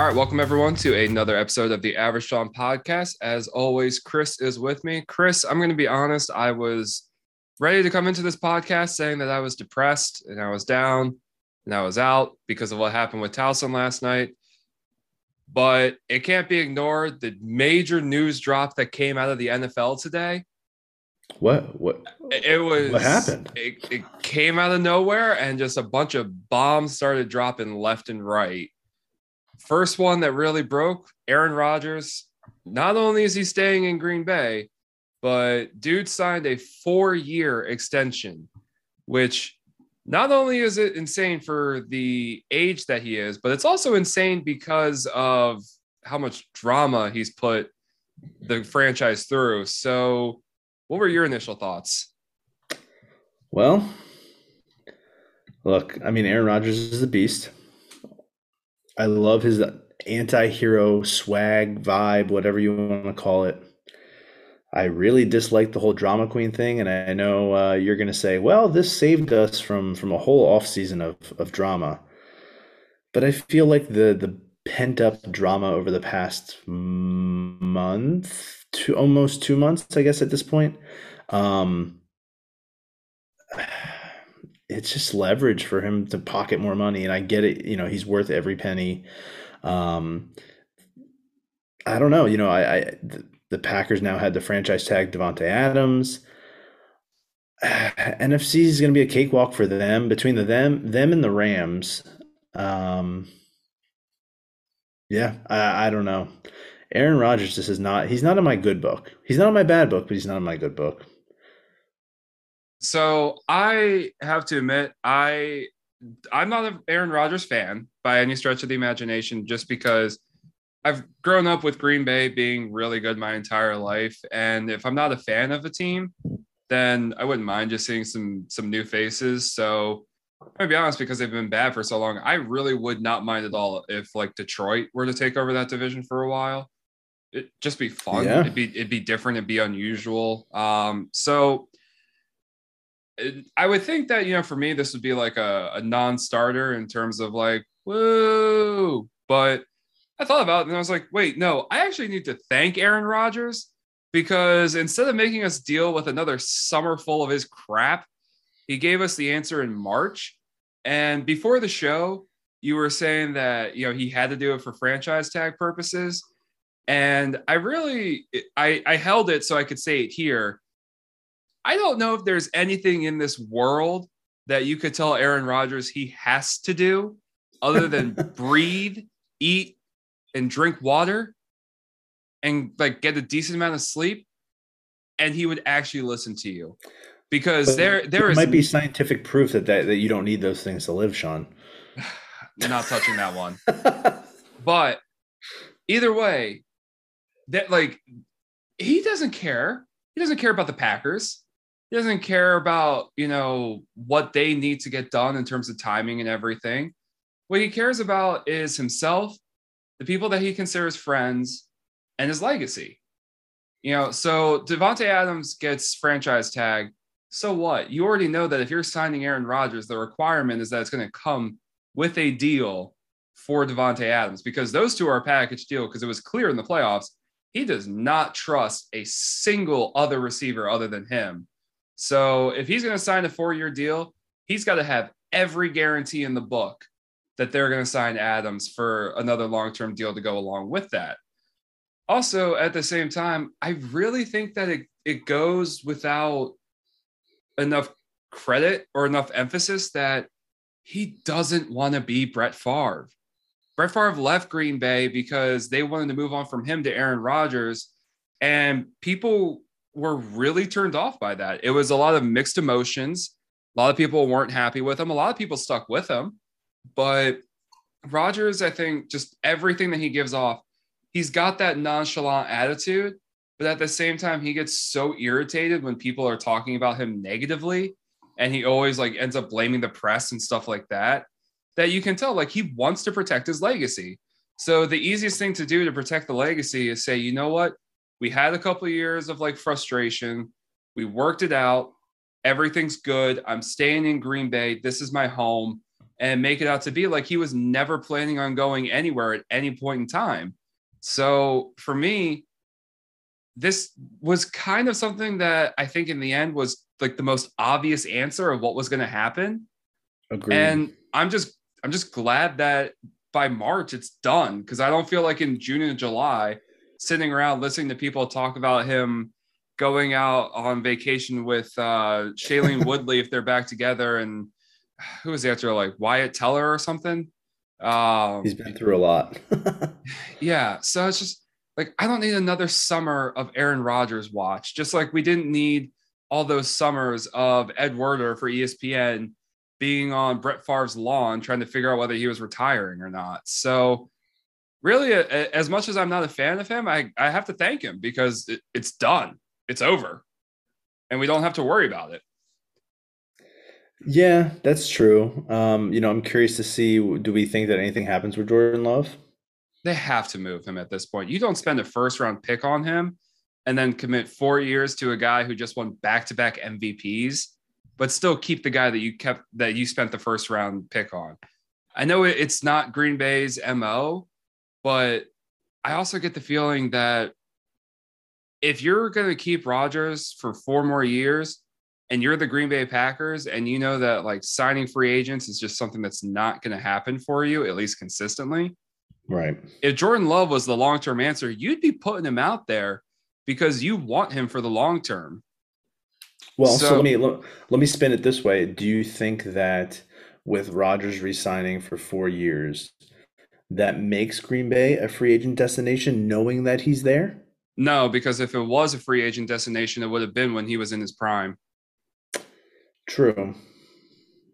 All right, welcome everyone to another episode of the Average Sean podcast. As always, Chris is with me. Chris, I'm going to be honest, I was ready to come into this podcast saying that I was depressed and I was down and I was out because of what happened with Towson last night. But it can't be ignored the major news drop that came out of the NFL today. What? What? It was What happened? It, it came out of nowhere and just a bunch of bombs started dropping left and right. First one that really broke Aaron Rodgers. Not only is he staying in Green Bay, but dude signed a four year extension, which not only is it insane for the age that he is, but it's also insane because of how much drama he's put the franchise through. So, what were your initial thoughts? Well, look, I mean, Aaron Rodgers is a beast. I love his anti-hero swag vibe, whatever you want to call it. I really dislike the whole drama queen thing, and I know uh, you're going to say, "Well, this saved us from from a whole off season of of drama." But I feel like the the pent up drama over the past month, to almost two months, I guess at this point, um, it's just leverage for him to pocket more money. And I get it, you know, he's worth every penny. Um, I don't know, you know, I, I the, Packers now had the franchise tag Davante Adams. NFC is going to be a cakewalk for them between the them them and the Rams. Um, yeah, I, I don't know. Aaron Rodgers just is not. He's not in my good book. He's not in my bad book, but he's not in my good book. So I have to admit, I I'm not an Aaron Rodgers fan by any stretch of the imagination, just because I've grown up with Green Bay being really good my entire life, and if I'm not a fan of a team, then I wouldn't mind just seeing some some new faces. So I'll be honest, because they've been bad for so long, I really would not mind at all if like Detroit were to take over that division for a while. It'd just be fun. Yeah. It'd be it'd be different. It'd be unusual. Um, so it- I would think that you know for me this would be like a, a non-starter in terms of like woo. But I thought about it and I was like, wait, no, I actually need to thank Aaron Rodgers because instead of making us deal with another summer full of his crap, he gave us the answer in March. And before the show, you were saying that you know he had to do it for franchise tag purposes. And I really I, I held it so I could say it here. I don't know if there's anything in this world that you could tell Aaron Rodgers he has to do other than breathe, eat, and drink water and like get a decent amount of sleep. And he would actually listen to you. Because But there there is might be scientific proof that, that that you don't need those things to live, Sean. not touching that one. But either way, that like he doesn't care. He doesn't care about the Packers. He doesn't care about, you know, what they need to get done in terms of timing and everything. What he cares about is himself, the people that he considers friends, and his legacy. You know, so Davante Adams gets franchise tag. So what? You already know that if you're signing Aaron Rodgers, the requirement is that it's going to come with a deal for Davante Adams because those two are a package deal because it was clear in the playoffs he does not trust a single other receiver other than him. So if he's going to sign a four-year deal, he's got to have every guarantee in the book that they're going to sign Adams for another long-term deal to go along with that. Also, at the same time, I really think that it, it goes without enough credit or enough emphasis that he doesn't want to be Brett Favre. Brett Favre left Green Bay because they wanted to move on from him to Aaron Rodgers, and people were really turned off by that. It was a lot of mixed emotions. A lot of people weren't happy with him. A lot of people stuck with him, but Rodgers, I think, just everything that he gives off, he's got that nonchalant attitude, but at the same time, he gets so irritated when people are talking about him negatively and he always like ends up blaming the press and stuff like that that you can tell like he wants to protect his legacy so the easiest thing to do to protect the legacy is say you know what we had a couple of years of like frustration we worked it out everything's good i'm staying in green bay this is my home and make it out to be like he was never planning on going anywhere at any point in time. So for me, this was kind of something that I think in the end was like the most obvious answer of what was going to happen. Agreed. And I'm just I'm just glad that by March it's done because I don't feel like in June and July sitting around listening to people talk about him going out on vacation with uh Shailene Woodley if they're back together and who was the actor like Wyatt Teller or something. Um, He's been through a lot. yeah, so it's just like I don't need another summer of Aaron Rodgers watch. Just like we didn't need all those summers of Ed Werder for ESPN being on Brett Favre's lawn trying to figure out whether he was retiring or not. So really, as much as I'm not a fan of him, I, I have to thank him because it, it's done. It's over. And we don't have to worry about it. Yeah, that's true. Um, you know, I'm curious to see do we think that anything happens with Jordan Love? They have to move him at this point. You don't spend a first round pick on him and then commit four years to a guy who just won back to back MVPs, but still keep the guy that you kept that you spent the first round pick on. I know it's not Green Bay's MO, but I also get the feeling that if you're going to keep Rodgers for four more years, and you're the Green Bay Packers and you know that like signing free agents is just something that's not going to happen for you, at least consistently. Right. If Jordan Love was the long term answer, you'd be putting him out there because you want him for the long term. Well, so, so let me let, let me spin it this way. Do you think that with Rodgers resigning for four years, that makes Green Bay a free agent destination, knowing that he's there? No, because if it was a free agent destination, it would have been when he was in his prime. True.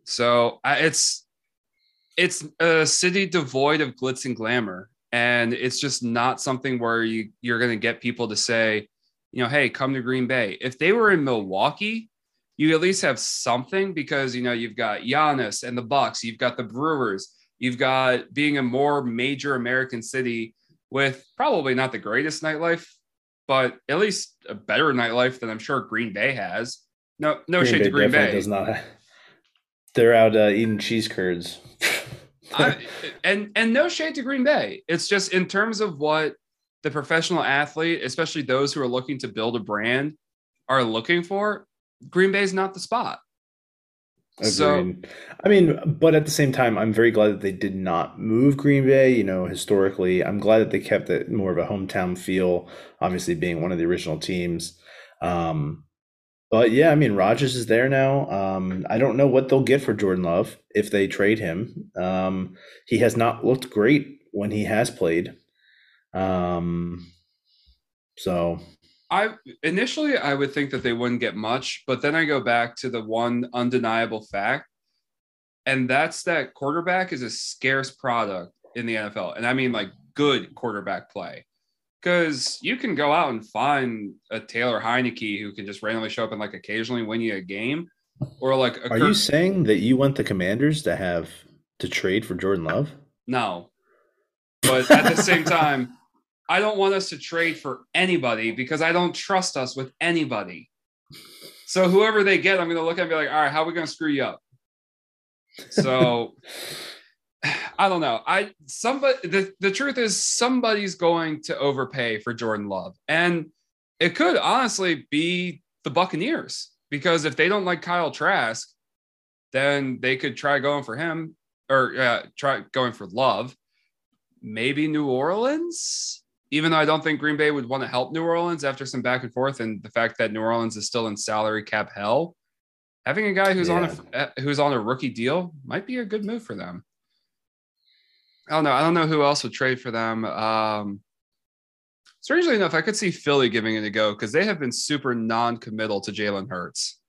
So it's it's a city devoid of glitz and glamour, and it's just not something where you you're going to get people to say, you know, hey, come to Green Bay. If they were in Milwaukee, you at least have something because you know you've got Giannis and the Bucks, you've got the Brewers, you've got being a more major American city with probably not the greatest nightlife, but at least a better nightlife than I'm sure Green Bay has. No, no Green shade Bay to Green Bay. Does not. They're out uh, eating cheese curds. I, and and no shade to Green Bay. It's just in terms of what the professional athlete, especially those who are looking to build a brand, are looking for. Green Bay is not the spot. Agreed. So, I mean, but at the same time, I'm very glad that they did not move Green Bay. You know, historically, I'm glad that they kept it more of a hometown feel. Obviously, being one of the original teams. Um, but yeah, I mean, Rodgers is there now. Um, I don't know what they'll get for Jordan Love if they trade him. Um, he has not looked great when he has played. Um, so I initially I would think that they wouldn't get much, but then I go back to the one undeniable fact, and that's that quarterback is a scarce product in the NFL, and I mean like good quarterback play because you can go out and find a Taylor Heinicke who can just randomly show up and like occasionally win you a game, or like. Are Kirk- you saying that you want the Commanders to have to trade for Jordan Love? No, but at the same time, I don't want us to trade for anybody because I don't trust us with anybody. So whoever they get, I'm going to look at and be like, all right, how are we going to screw you up? So I don't know. I somebody the, the truth is somebody's going to overpay for Jordan Love. And it could honestly be the Buccaneers because if they don't like Kyle Trask, then they could try going for him or uh, try going for Love. Maybe New Orleans, even though I don't think Green Bay would want to help New Orleans after some back and forth and the fact that New Orleans is still in salary cap hell. Having a guy who's yeah. on a uh, who's on a rookie deal might be a good move for them. I don't know. I don't know who else would trade for them. Um, strangely enough, I could see Philly giving it a go because they have been super non-committal to Jalen Hurts.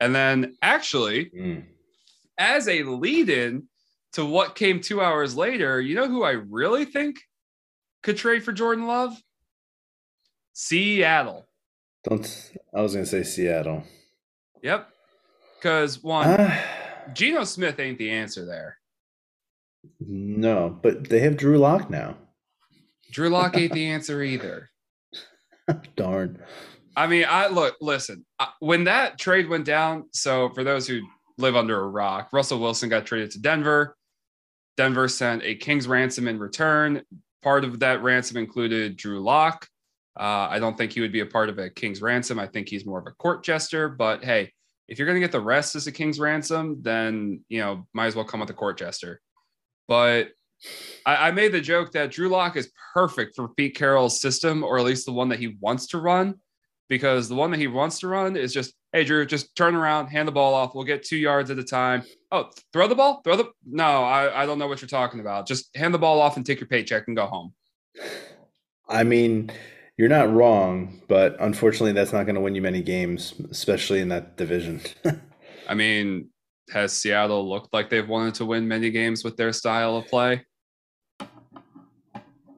And then, actually, mm. as a lead-in to what came two hours later, you know who I really think could trade for Jordan Love? Seattle. Don't. I was to say Seattle. Yep. Because one, uh, Geno Smith ain't the answer there. No, but they have Drew Lock now. Drew Lock ain't the answer either. Darn. I mean, I look, listen, when that trade went down, so for those who live under a rock. Russell Wilson got traded to Denver. Denver sent a king's ransom in return. Part of that ransom included Drew Lock. Uh, I don't think he would be a part of a king's ransom. I think he's more of a court jester. But hey, if you're going to get the rest as a king's ransom, then you know might as well come with a court jester. But I, I made the joke that Drew Lock is perfect for Pete Carroll's system, or at least the one that he wants to run, because the one that he wants to run is just, hey Drew, just turn around, hand the ball off. We'll get two yards at a time. Oh, throw the ball, throw the no, I, I don't know what you're talking about. Just hand the ball off and take your paycheck and go home. I mean, you're not wrong, but unfortunately, that's not going to win you many games, especially in that division. I mean, has Seattle looked like they've wanted to win many games with their style of play?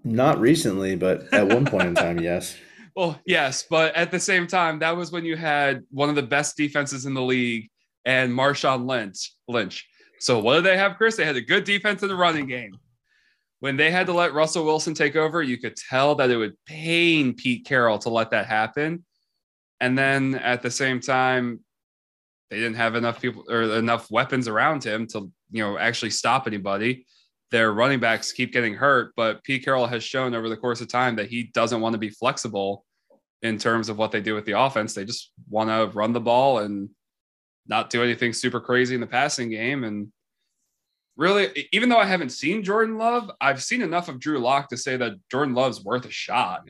Not recently, but at one point in time, yes. Well, yes, but at the same time, that was when you had one of the best defenses in the league and Marshawn Lynch. Lynch. So what did they have, Chris? They had a good defense in the running game. When they had to let Russell Wilson take over, you could tell that it would pain Pete Carroll to let that happen. And then at the same time, they didn't have enough people or enough weapons around him to, you know, actually stop anybody their running backs keep getting hurt, but Pete Carroll has shown over the course of time that he doesn't want to be flexible in terms of what they do with the offense. They just want to run the ball and not do anything super crazy in the passing game. And really, even though I haven't seen Jordan Love, I've seen enough of Drew Lock to say that Jordan Love's worth a shot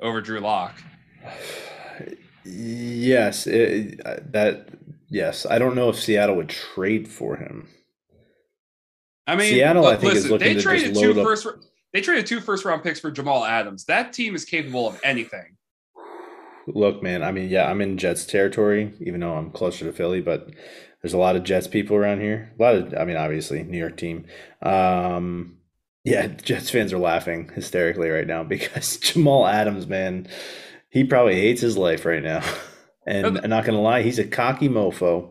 over Drew Lock. Yes, it, that yes. I don't know if Seattle would trade for him. I mean, Seattle, I think, listen, is looking they traded to two first. They traded two first round picks for Jamal Adams. That team is capable of anything. Look, man. I mean, yeah, I'm in Jets territory, even though I'm closer to Philly, but there's a lot of Jets people around here. A lot of, I mean, obviously, New York team. Um, yeah, Jets fans are laughing hysterically right now because Jamal Adams, man, he probably hates his life right now. And I'm not gonna lie, he's a cocky mofo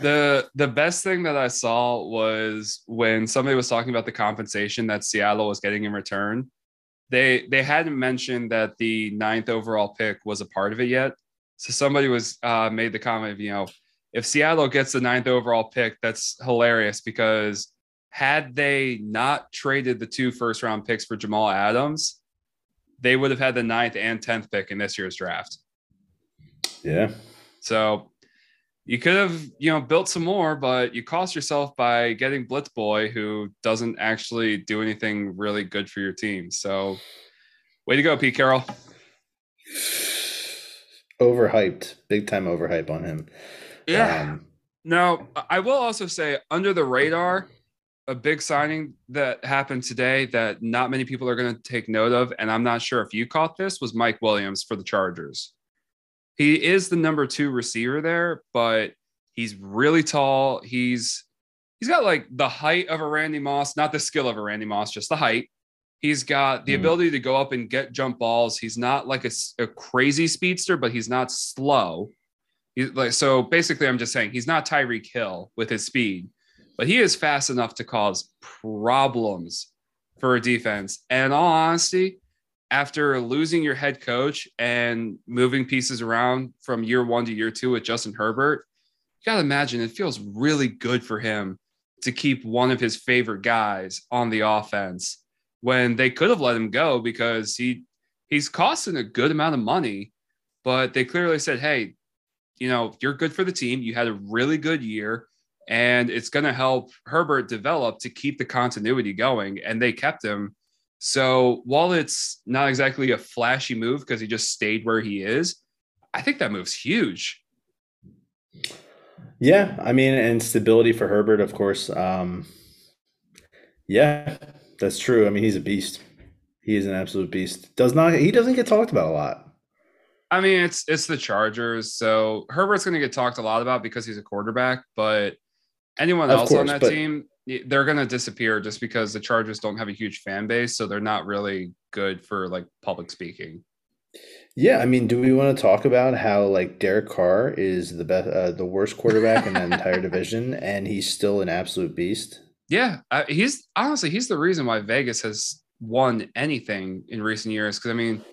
the the best thing that I saw was when somebody was talking about the compensation that Seattle was getting in return. They they hadn't mentioned that the ninth overall pick was a part of it yet. So somebody was uh, made the comment, you know, if Seattle gets the ninth overall pick, that's hilarious because had they not traded the two first round picks for Jamal Adams, they would have had the ninth and tenth pick in this year's draft. Yeah. So you could have you know built some more but you cost yourself by getting blitz boy who doesn't actually do anything really good for your team. So way to go pete carroll. Overhyped. Big time overhype on him. Yeah. Um, now i will also say under the radar a big signing that happened today that not many people are going to take note of and i'm not sure if you caught this was mike williams for the chargers he is the number two receiver there, but he's really tall. He's he's got like the height of a Randy Moss, not the skill of a Randy Moss, just the height. He's got the mm. ability to go up and get jump balls. He's not like a, a crazy speedster, but he's not slow. He's like so basically, I'm just saying he's not Tyreek Hill with his speed, but he is fast enough to cause problems for a defense. And all honesty, after losing your head coach and moving pieces around from year one to year two with Justin Herbert, you got to imagine it feels really good for him to keep one of his favorite guys on the offense when they could have let him go because he he's costing a good amount of money, but they clearly said, "Hey, you know, you're good for the team. You had a really good year." And it's going to help Herbert develop to keep the continuity going. And they kept him so while it's not exactly a flashy move because he just stayed where he is, I think that move's huge. Yeah, I mean, and stability for Herbert, of course. Um, yeah, that's true. I mean, he's a beast. He is an absolute beast. Does not he doesn't get talked about a lot. I mean, it's it's the Chargers, so Herbert's going to get talked a lot about because he's a quarterback. But anyone of else course, on that team, they're going to disappear just because the Chargers don't have a huge fan base, so they're not really good for like public speaking. Yeah, I mean, do we want to talk about how like Derek Carr is the best, uh, the worst quarterback in the entire division, and he's still an absolute beast? Yeah, uh, he's honestly he's the reason why Vegas has won anything in recent years. Because I mean,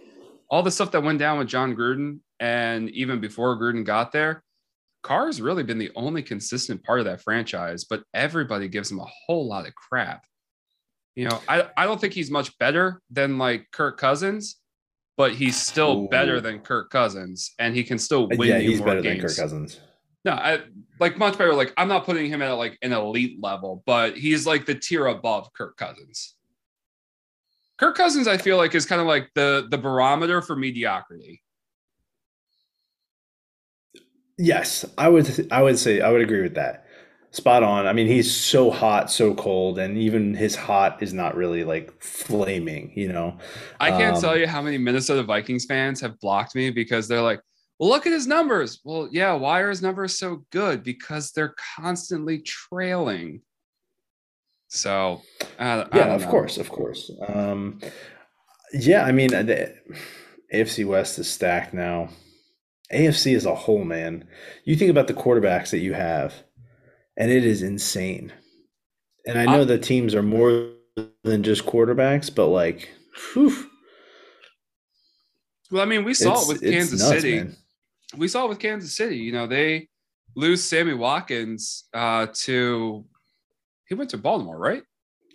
all the stuff that went down with Jon Gruden, and even before Gruden got there, Carr's really been the only consistent part of that franchise, but everybody gives him a whole lot of crap. You know, I, I don't think he's much better than like Kirk Cousins, but he's still Ooh. better than Kirk Cousins, and he can still uh, win. Yeah, he's better games. than Kirk Cousins. No, I like much better. Like I'm not putting him at like an elite level, but he's like the tier above Kirk Cousins. Kirk Cousins, I feel like, is kind of like the the barometer for mediocrity. Yes, I would. I would say I would agree with that. Spot on. I mean, he's so hot, so cold, and even his hot is not really like flaming. You know, I can't um, tell you how many Minnesota Vikings fans have blocked me because they're like, "Well, look at his numbers." Well, yeah, why are his numbers so good? Because they're constantly trailing. So, I, yeah, of know. course, of course. Um, yeah, I mean, the AFC West is stacked now. AFC as a whole, man. You think about the quarterbacks that you have, and it is insane. And I know the teams are more than just quarterbacks, but like, whew. Well, I mean, we saw it's, it with Kansas nuts, City. Man. We saw it with Kansas City. You know, they lose Sammy Watkins uh, to he went to Baltimore, right?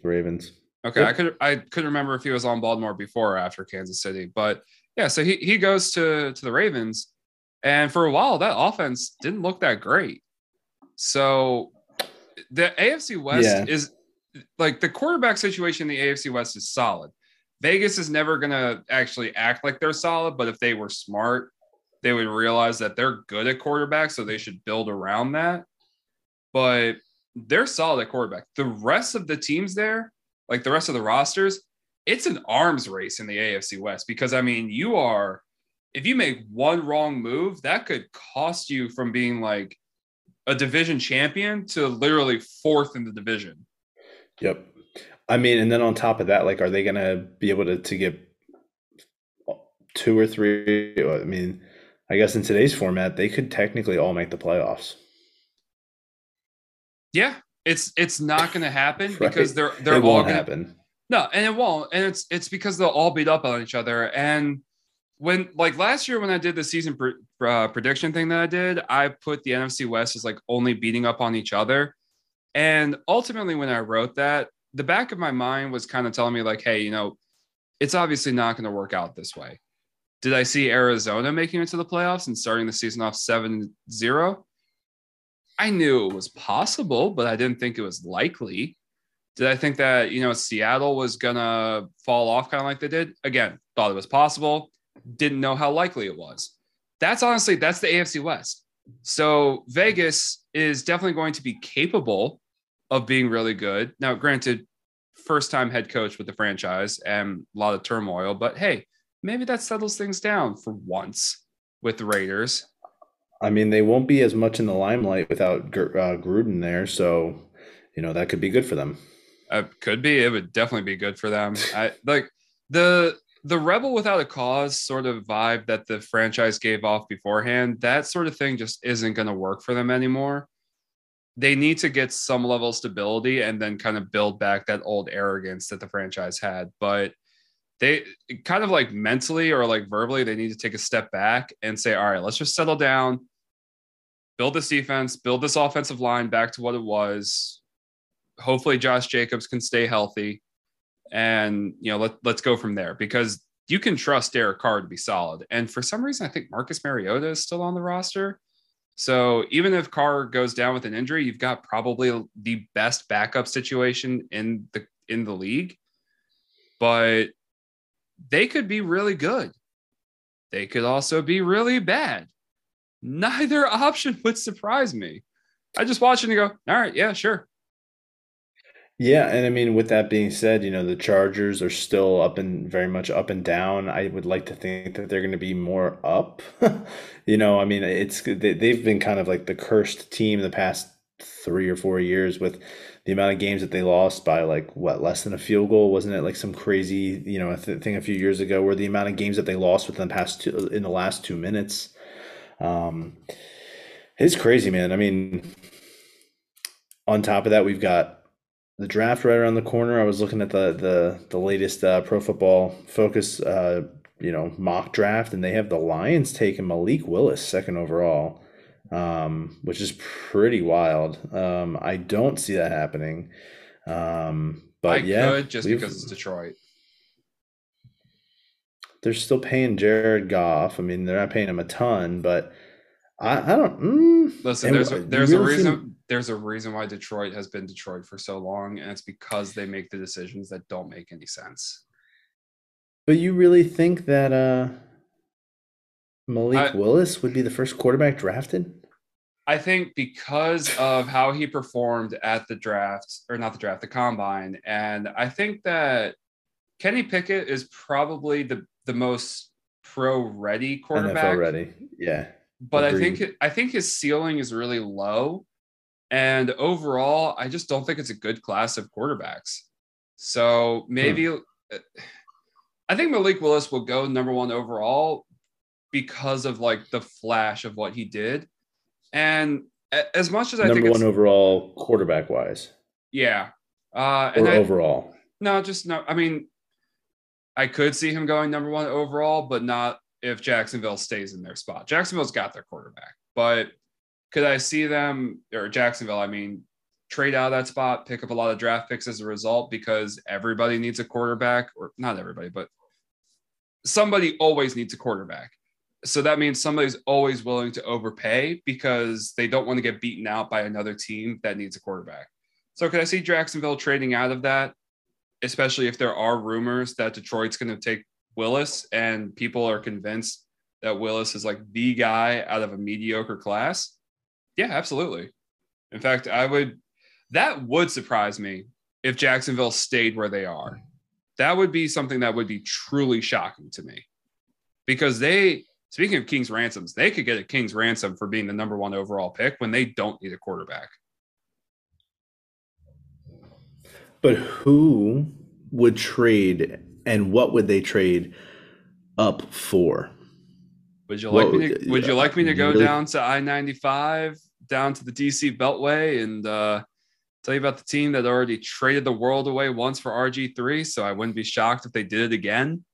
Ravens. Okay, yep. I could I couldn't remember if he was on Baltimore before or after Kansas City, but yeah, so he he goes to to the Ravens and for a while, that offense didn't look that great. So the AFC West yeah. is like the quarterback situation in the AFC West is solid. Vegas is never going to actually act like they're solid, but if they were smart, they would realize that they're good at quarterback, so they should build around that. But they're solid at quarterback. The rest of the teams there, like the rest of the rosters, it's an arms race in the AFC West because I mean, you are if you make one wrong move, that could cost you from being like a division champion to literally fourth in the division. Yep. I mean, and then on top of that, like, are they going to be able to, to get two or three? I mean, I guess in today's format, they could technically all make the playoffs. Yeah, it's it's not going to happen right. because they're they're it all going to happen. No, and it won't, and it's it's because they'll all beat up on each other, and when like last year when I did the season uh, prediction thing that I did, I put the NFC West as like only beating up on each other. And ultimately, when I wrote that, the back of my mind was kind of telling me like, hey, you know, it's obviously not going to work out this way. Did I see Arizona making it to the playoffs and starting the season off 7 0? I knew it was possible, but I didn't think it was likely. Did I think that, you know, Seattle was going to fall off kind of like they did? Again, thought it was possible didn't know how likely it was. That's honestly, that's the AFC West. So Vegas is definitely going to be capable of being really good. Now, granted, first time head coach with the franchise and a lot of turmoil, but hey, maybe that settles things down for once with the Raiders. I mean, they won't be as much in the limelight without uh, Gruden there, so you know that could be good for them. Uh, could be. It would definitely be good for them. I like the the rebel without a cause sort of vibe that the franchise gave off beforehand, that sort of thing just isn't going to work for them anymore. They need to get some level of stability and then kind of build back that old arrogance that the franchise had. But they kind of like mentally or like verbally, they need to take a step back and say, all right, let's just settle down, build this defense, build this offensive line back to what it was. Hopefully, Josh Jacobs can stay healthy and you know let, let's go from there because you can trust Derek Carr to be solid. And for some reason, I think Marcus Mariota is still on the roster. So even if Carr goes down with an injury, you've got probably the best backup situation in the in the league. But they could be really good. They could also be really bad. Neither option would surprise me. I just watch it and go, all right, yeah, sure. Yeah, and I mean, with that being said, you know, the Chargers are still up and very much up and down. I would like to think that they're going to be more up. you know, I mean, it's they, they've been kind of like the cursed team the past three or four years with the amount of games that they lost by like what less than a field goal wasn't it like some crazy you know th- thing a few years ago where the amount of games that they lost within the past two in the last two minutes um it's crazy man i mean on top of that we've got the draft right around the corner. I was looking at the the the latest uh, Pro Football Focus, uh, you know, mock draft, and they have the Lions taking Malik Willis second overall. um, which is pretty wild. Um, I don't see that happening. Um, but I yeah, could just because it's Detroit. they're still paying Jared Goff. I mean, they're not paying him a ton, but I, I don't. Mm, Listen, and there's a, there's a reason there's a reason why Detroit has been Detroit for so long, and it's because they make the decisions that don't make any sense. But you really think that uh, Malik I- Willis would be the first quarterback drafted? I think because of how he performed at the draft, or not the draft, the combine, and I think that Kenny Pickett is probably the the most pro ready quarterback. NFL ready. Yeah. but I think I think his ceiling is really low, and overall, I just don't think it's a good class of quarterbacks. So maybe Hmm. I think Malik Willis will go number one overall because of like the flash of what he did, and as much as I Number think one overall quarterback wise, yeah, uh, or I, overall. no, just no. I mean, I could see him going number one overall, but not if Jacksonville stays in their spot. Jacksonville's got their quarterback, but could I see them or Jacksonville? I mean, trade out of that spot, pick up a lot of draft picks as a result because everybody needs a quarterback, or not everybody, but somebody always needs a quarterback. So that means somebody's always willing to overpay because they don't want to get beaten out by another team that needs a quarterback. So could I see Jacksonville trading out of that, especially if there are rumors that Detroit's going to take Willis and people are convinced that Willis is like the guy out of a mediocre class? Yeah, absolutely. In fact, I would that would surprise me if Jacksonville stayed where they are. That would be something that would be truly shocking to me. Because they speaking of King's ransoms, they could get a King's ransom for being the number 1 overall pick when they don't need a quarterback. But who would trade and what would they trade up for? Would you like Well, me to, would you like me to go really- down to I-95 down to the DC Beltway and uh, tell you about the team that already traded the world away once for RG3 so I wouldn't be shocked if they did it again?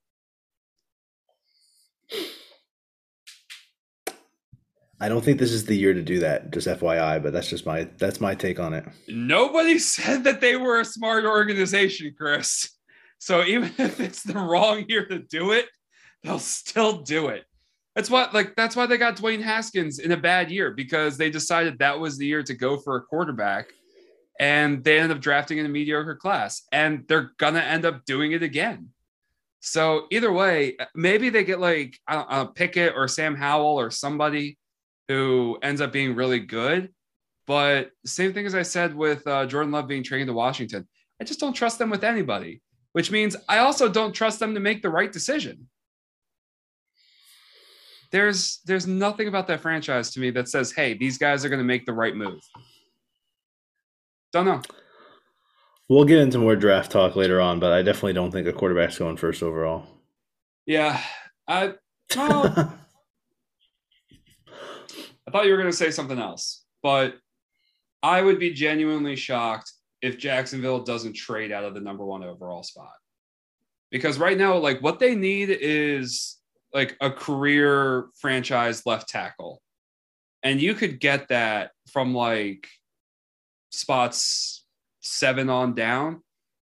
I don't think this is the year to do that, just FYI, but that's just my that's my take on it. Nobody said that they were a smart organization, Chris. So even if it's the wrong year to do it, they'll still do it. That's what like that's why they got Dwayne Haskins in a bad year because they decided that was the year to go for a quarterback and they ended up drafting in a mediocre class and they're gonna end up doing it again. So either way, maybe they get like I don't know, Pickett or Sam Howell or somebody who ends up being really good. But same thing as I said with uh, Jordan Love being traded to Washington. I just don't trust them with anybody, which means I also don't trust them to make the right decision. There's there's nothing about that franchise to me that says, "Hey, these guys are going to make the right move." Don't know. We'll get into more draft talk later on, but I definitely don't think a quarterback's going first overall. Yeah, I well, I thought you were going to say something else, but I would be genuinely shocked if Jacksonville doesn't trade out of the number one overall spot. Because right now, like what they need is like a career franchise left tackle. And you could get that from like spots seven on down.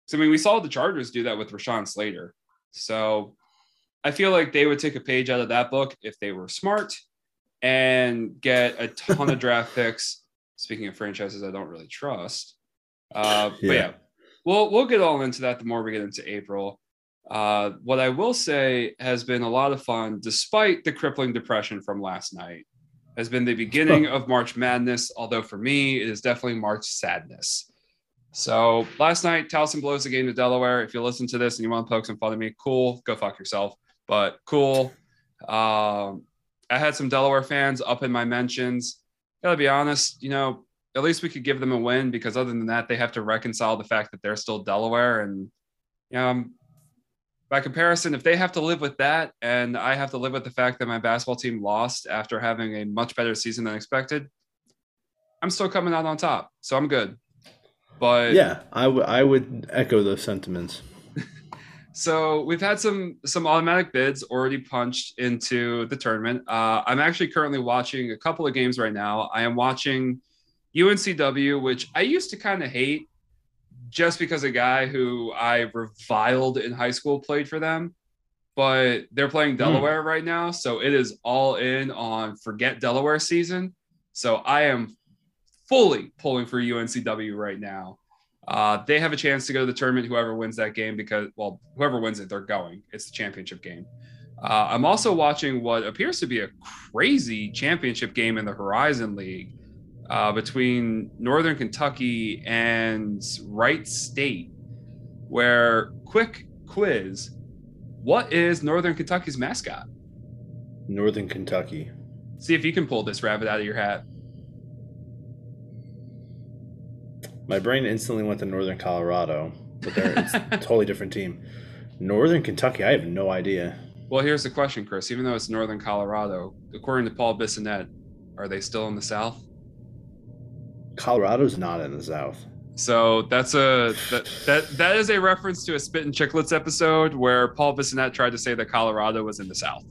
So, I mean, we saw the Chargers do that with Rashawn Slater. So I feel like they would take a page out of that book if they were smart and get a ton of draft picks. Speaking of franchises, I don't really trust. Uh, But Yeah. yeah, we'll we'll get all into that the more we get into April. Uh, what I will say has been a lot of fun, despite the crippling depression from last night. Has been the beginning of March Madness, although for me it is definitely March Sadness. So last night, Towson blows the game to Delaware. If you listen to this and you want to poke some fun at me, cool, go fuck yourself. But cool. Um, I had some Delaware fans up in my mentions. Gotta be honest, you know, at least we could give them a win because other than that, they have to reconcile the fact that they're still Delaware. And you know, um, by comparison, if they have to live with that, and I have to live with the fact that my basketball team lost after having a much better season than expected, I'm still coming out on top. So I'm good. But yeah, I would I would echo those sentiments. So we've had some some automatic bids already punched into the tournament. Uh, I'm actually currently watching a couple of games right now. I am watching UNCW, which I used to kind of hate, just because a guy who I reviled in high school played for them. But they're playing Delaware mm. right now, so it is all in on forget Delaware season. So I am fully pulling for UNCW right now. Uh, they have a chance to go to the tournament. Whoever wins that game, because well, whoever wins it, they're going. It's the championship game. Uh, I'm also watching what appears to be a crazy championship game in the Horizon League uh, between Northern Kentucky and Wright State. Where quick quiz: What is Northern Kentucky's mascot? Northern Kentucky. See if you can pull this rabbit out of your hat. My brain instantly went to Northern Colorado, but they're it's a totally different team. Northern Kentucky, I have no idea. Well, here's the question, Chris. Even though it's Northern Colorado, according to Paul Bissonnette, are they still in the South? Colorado's not in the South. So that's a that that, that is a reference to a Spit and Chicklets episode where Paul Bissonnette tried to say that Colorado was in the South.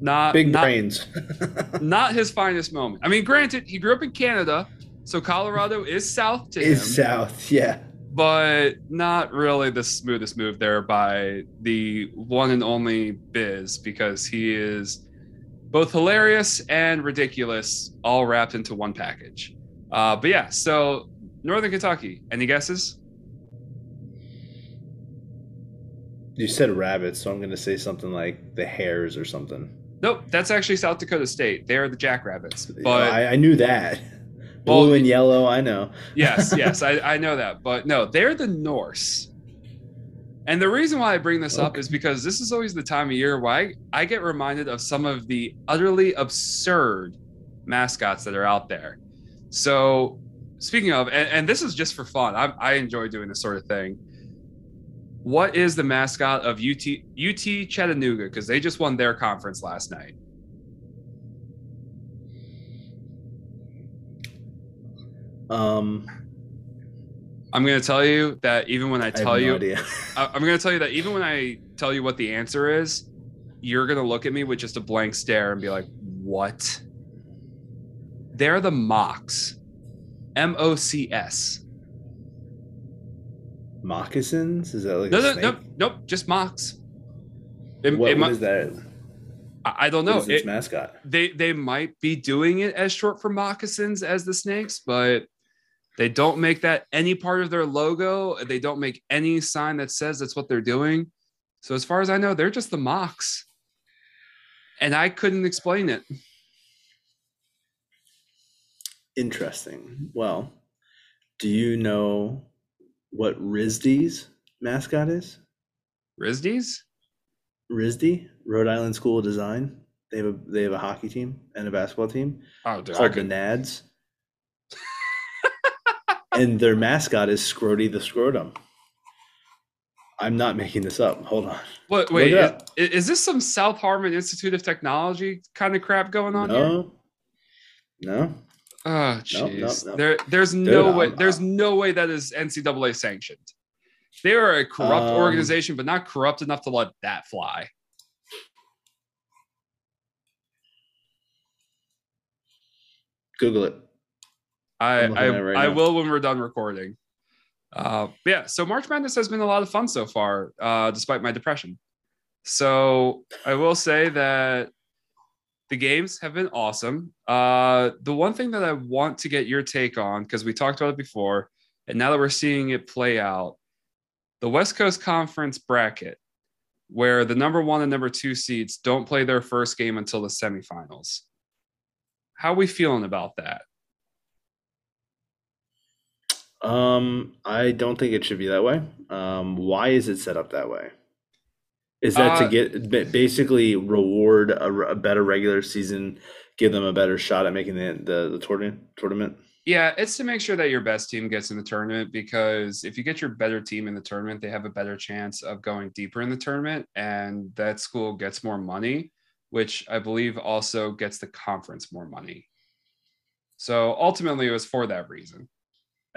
Not big not, brains. not his finest moment. I mean, granted, he grew up in Canada, so Colorado is south to is him. south, yeah. But not really the smoothest move there by the one and only Biz because he is both hilarious and ridiculous, all wrapped into one package. Uh, but yeah, so Northern Kentucky. Any guesses? You said rabbits, so I'm going to say something like the hares or something. Nope, that's actually South Dakota State. They are the Jackrabbits. But I, I knew that. Blue well, and yellow, I know. yes, yes, I, I know that. But no, they're the Norse. And the reason why I bring this up is because this is always the time of year why I, I get reminded of some of the utterly absurd mascots that are out there. So, speaking of, and, and this is just for fun, I, I enjoy doing this sort of thing. What is the mascot of UT UT Chattanooga? Because they just won their conference last night. Um, I'm going to tell you that even when I tell I you, no I'm going to tell you that even when I tell you what the answer is, you're going to look at me with just a blank stare and be like, "What?" They're the Mocs, M O C S. Moccasins? Is that like no, no, no, nope, just Mocs. It, what, it what is that? I don't know. it, mascot? They they might be doing it as short for moccasins as the snakes, but they don't make that any part of their logo. They don't make any sign that says that's what they're doing. So as far as I know, they're just the Mocs. And I couldn't explain it. Interesting. Well, do you know what RISD's mascot is? RISD's? RISD, Rhode Island School of Design. They have a they have a hockey team and a basketball team oh, dude, called the Nads and their mascot is Scrotie the Scrotum. I'm not making this up. Hold on. What? Wait, is, is, this some South Harmon Institute of Technology kind of crap going on no. here? No. Oh, jeez. No, no, there, there's Dude, no way. I'm, there's I'm, no way that is NCAA sanctioned. They are a corrupt um, organization, but not corrupt enough to let that fly. Google it. I I, right I will when we're done recording. Uh, yeah, so March Madness has been a lot of fun so far, uh, despite my depression. So I will say that the games have been awesome. Uh, the one thing that I want to get your take on, because we talked about it before, and now that we're seeing it play out, the West Coast Conference bracket, where the number one and number two seeds don't play their first game until the semifinals. How are we feeling about that? Um, I don't think it should be that way. Um, why is it set up that way? Is that uh, to get basically reward a, a, better regular season, give them a better shot at making the the, the tournament tournament? Yeah, it's to make sure that your best team gets in the tournament because if you get your better team in the tournament, they have a better chance of going deeper in the tournament, and that school gets more money, which I believe also gets the conference more money. So ultimately, it was for that reason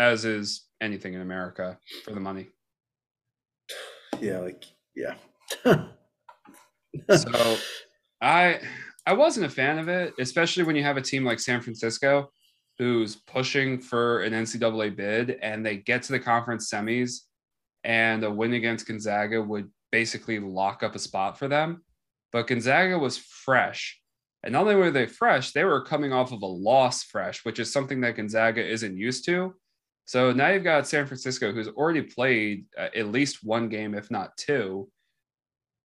as is anything in America for the money. Yeah, like yeah. so I I wasn't a fan of it, especially when you have a team like San Francisco who's pushing for an NCAA bid and they get to the conference semis and a win against Gonzaga would basically lock up a spot for them. But Gonzaga was fresh. And not only were they fresh, they were coming off of a loss fresh, which is something that Gonzaga isn't used to. So now you've got San Francisco, who's already played uh, at least one game, if not two.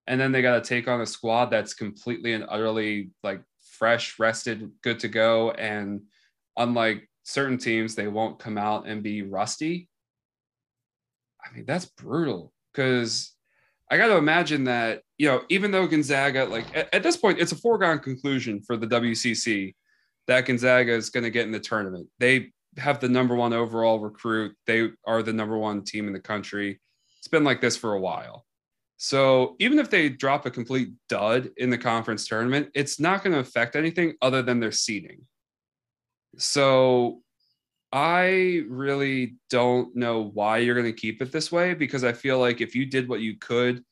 And then they got to take on a squad that's completely and utterly like fresh, rested, good to go. And unlike certain teams, they won't come out and be rusty. I mean, that's brutal because I got to imagine that, you know, even though Gonzaga, like at, at, this point, it's a foregone conclusion for the WCC that Gonzaga is going to get in the tournament. They have the number one overall recruit, they are the number one team in the country. It's been like this for a while. So even if they drop a complete dud in the conference tournament, it's not going to affect anything other than their seeding. So I really don't know why you're going to keep it this way because I feel like if you did what you could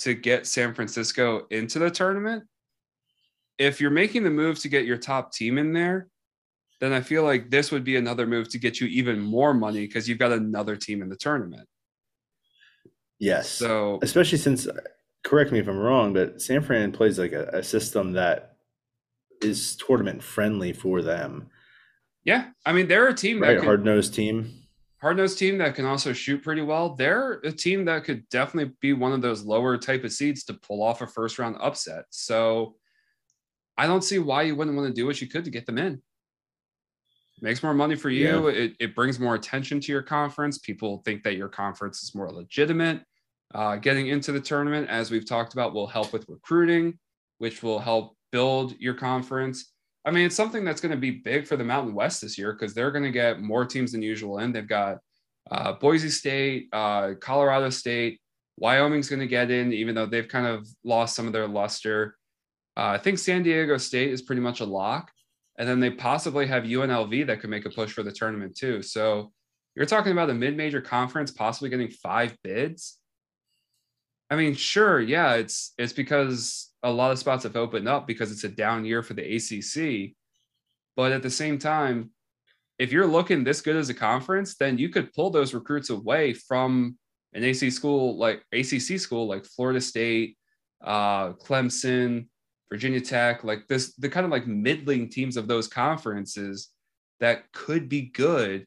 to get San Francisco into the tournament, if you're making the move to get your top team in there, then I feel like this would be another move to get you even more money because you've got another team in the tournament. Yes. So, especially since, correct me if I'm wrong, but San Fran plays like a, a system that is tournament friendly for them. Yeah, I mean they're a team right, hard nosed team, hard nosed team that can also shoot pretty well. They're a team that could definitely be one of those lower type of seeds to pull off a first round upset. So I don't see why you wouldn't want to do what you could to get them in. Makes more money for you. Yeah. It, it brings more attention to your conference. People think that your conference is more legitimate. Uh, getting into the tournament, as we've talked about, will help with recruiting, which will help build your conference. I mean, it's something that's going to be big for the Mountain West this year because they're going to get more teams than usual in. They've got uh, Boise State, uh, Colorado State, Wyoming's going to get in, even though they've kind of lost some of their luster. Uh, I think San Diego State is pretty much a lock. And then they possibly have UNLV that could make a push for the tournament too. So you're talking about a mid major conference possibly getting five bids. I mean, sure, yeah, it's it's because a lot of spots have opened up because it's a down year for the ACC. But at the same time, if you're looking this good as a conference, then you could pull those recruits away from an AC school like ACC school like Florida State, uh, Clemson, Virginia Tech, like this, the kind of like middling teams of those conferences that could be good.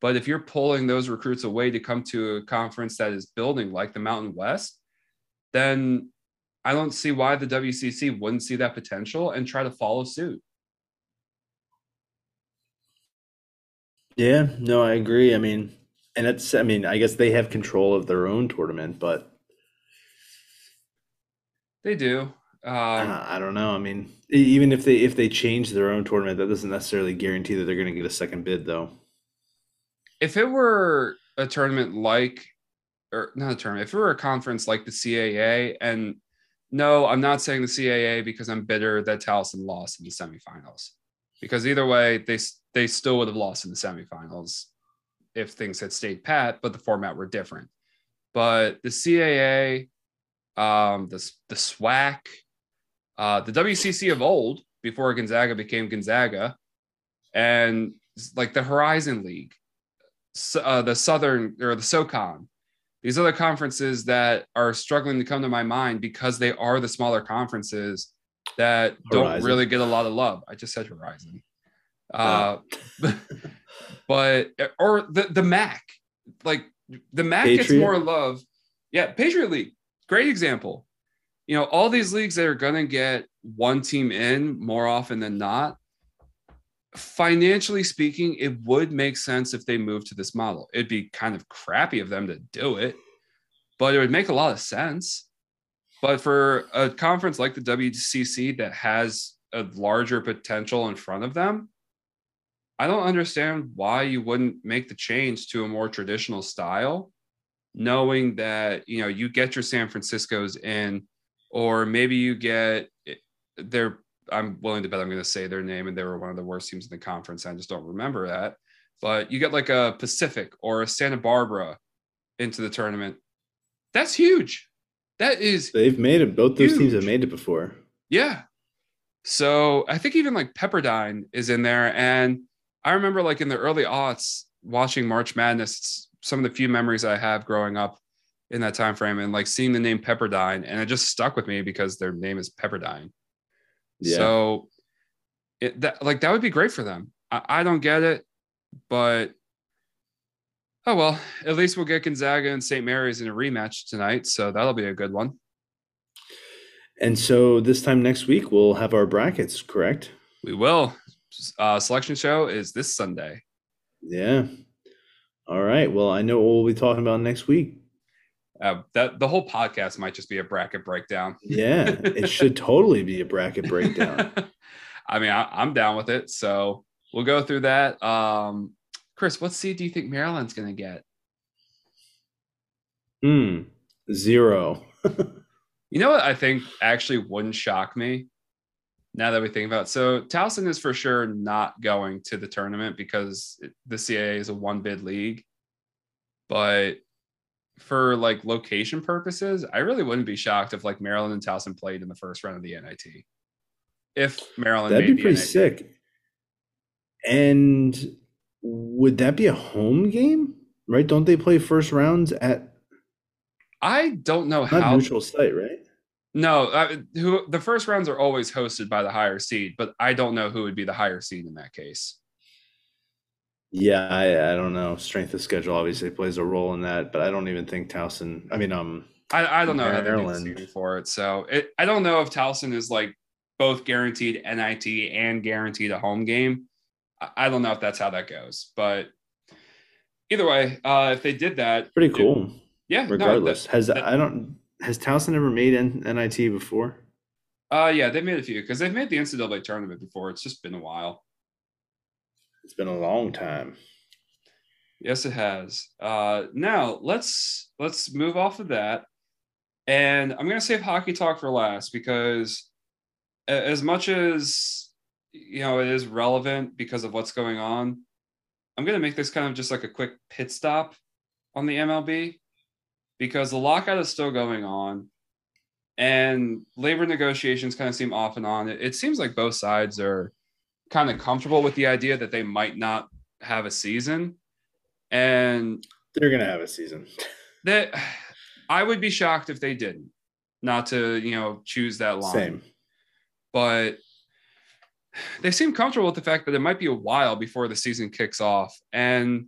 But if you're pulling those recruits away to come to a conference that is building like the Mountain West, then I don't see why the WCC wouldn't see that potential and try to follow suit. Yeah, no, I agree. I mean, and it's, I mean, I guess they have control of their own tournament, but they do. Um, I don't know. I mean, even if they if they change their own tournament, that doesn't necessarily guarantee that they're going to get a second bid, though. If it were a tournament like or not a tournament, if it were a conference like the CAA, and no, I'm not saying the CAA because I'm bitter that Towson lost in the semifinals, because either way, they they still would have lost in the semifinals if things had stayed pat, but the format were different. But the CAA, um, the the SWAC, uh, the WCC of old before Gonzaga became Gonzaga, and like the Horizon League, uh, the Southern or the SoCon, these other conferences that are struggling to come to my mind because they are the smaller conferences that Horizon. don't really get a lot of love. I just said Horizon. Uh, but or the the MAC, like the MAC Patriot. gets more love. Yeah, Patriot League, great example. You know, all these leagues that are going to get one team in more often than not financially speaking, it would make sense if they moved to this model. It'd be kind of crappy of them to do it, but it would make a lot of sense. But for a conference like the WCC that has a larger potential in front of them, I don't understand why you wouldn't make the change to a more traditional style, knowing that you know you get your San Francisco's in, or maybe you get their I'm willing to bet I'm going to say their name, and they were one of the worst teams in the conference. I just don't remember that. But you get like a Pacific or a Santa Barbara into the tournament. That's huge. That is They've made it. Both those teams have made it before. Yeah. So I think even like Pepperdine is in there. And I remember like in the early aughts watching March Madness, it's some of the few memories I have growing up in that time frame and like seeing the name Pepperdine and it just stuck with me because their name is Pepperdine. Yeah. So it that like that would be great for them. I, I don't get it, but oh well, at least we'll get Gonzaga and St. Mary's in a rematch tonight. So that'll be a good one. And so this time next week we'll have our brackets, correct? We will. Uh, selection show is this Sunday. Yeah. All right. Well, I know what we'll be talking about next week. Uh, that the whole podcast might just be a bracket breakdown. Yeah, it should totally be a bracket breakdown. I mean, I, I'm down with it. So we'll go through that. Um, Chris, what seed do you think Maryland's going to get? Hmm. Zero. You know what I think actually wouldn't shock me now that we think about it. So Towson is for sure not going to the tournament because the CAA is a one bid league. But for like location purposes, I really wouldn't be shocked if like Maryland and Towson played in the first round of the NIT. If Maryland That'd be pretty NIT. sick. And would that be a home game? Right? Don't they play first rounds at I don't know how neutral site, right? No, uh, who the first rounds are always hosted by the higher seed, but I don't know who would be the higher seed in that case. Yeah, I, I don't know. Strength of schedule obviously plays a role in that, but I don't even think Towson. I mean, um, I, I don't know how they do the Maryland. for it, so it, I don't know if Towson is like both guaranteed NIT and guaranteed a home game. I, I don't know if that's how that goes, but either way, uh, if they did that, pretty cool. yeah, no, that- Regardless, has that- I don't has Towson ever made N- NIT before? uh, yeah, they made a few because they've made the NCAA tournament before. It's just been a while. It's been a long time. Yes, it has. Uh, now let's let's move off of that, and I'm gonna save hockey talk for last because as much as you know it is relevant because of what's going on, I'm gonna make this kind of just like a quick pit stop on the MLB because the lockout is still going on, and labor negotiations kind of seem off and on. It, it seems like both sides are kind of comfortable with the idea that they might not have a season. And They're gonna have a season. that I would be shocked if they didn't, not to, you know, choose that line. Same. But they seem comfortable with the fact that it might be a while before the season kicks off. And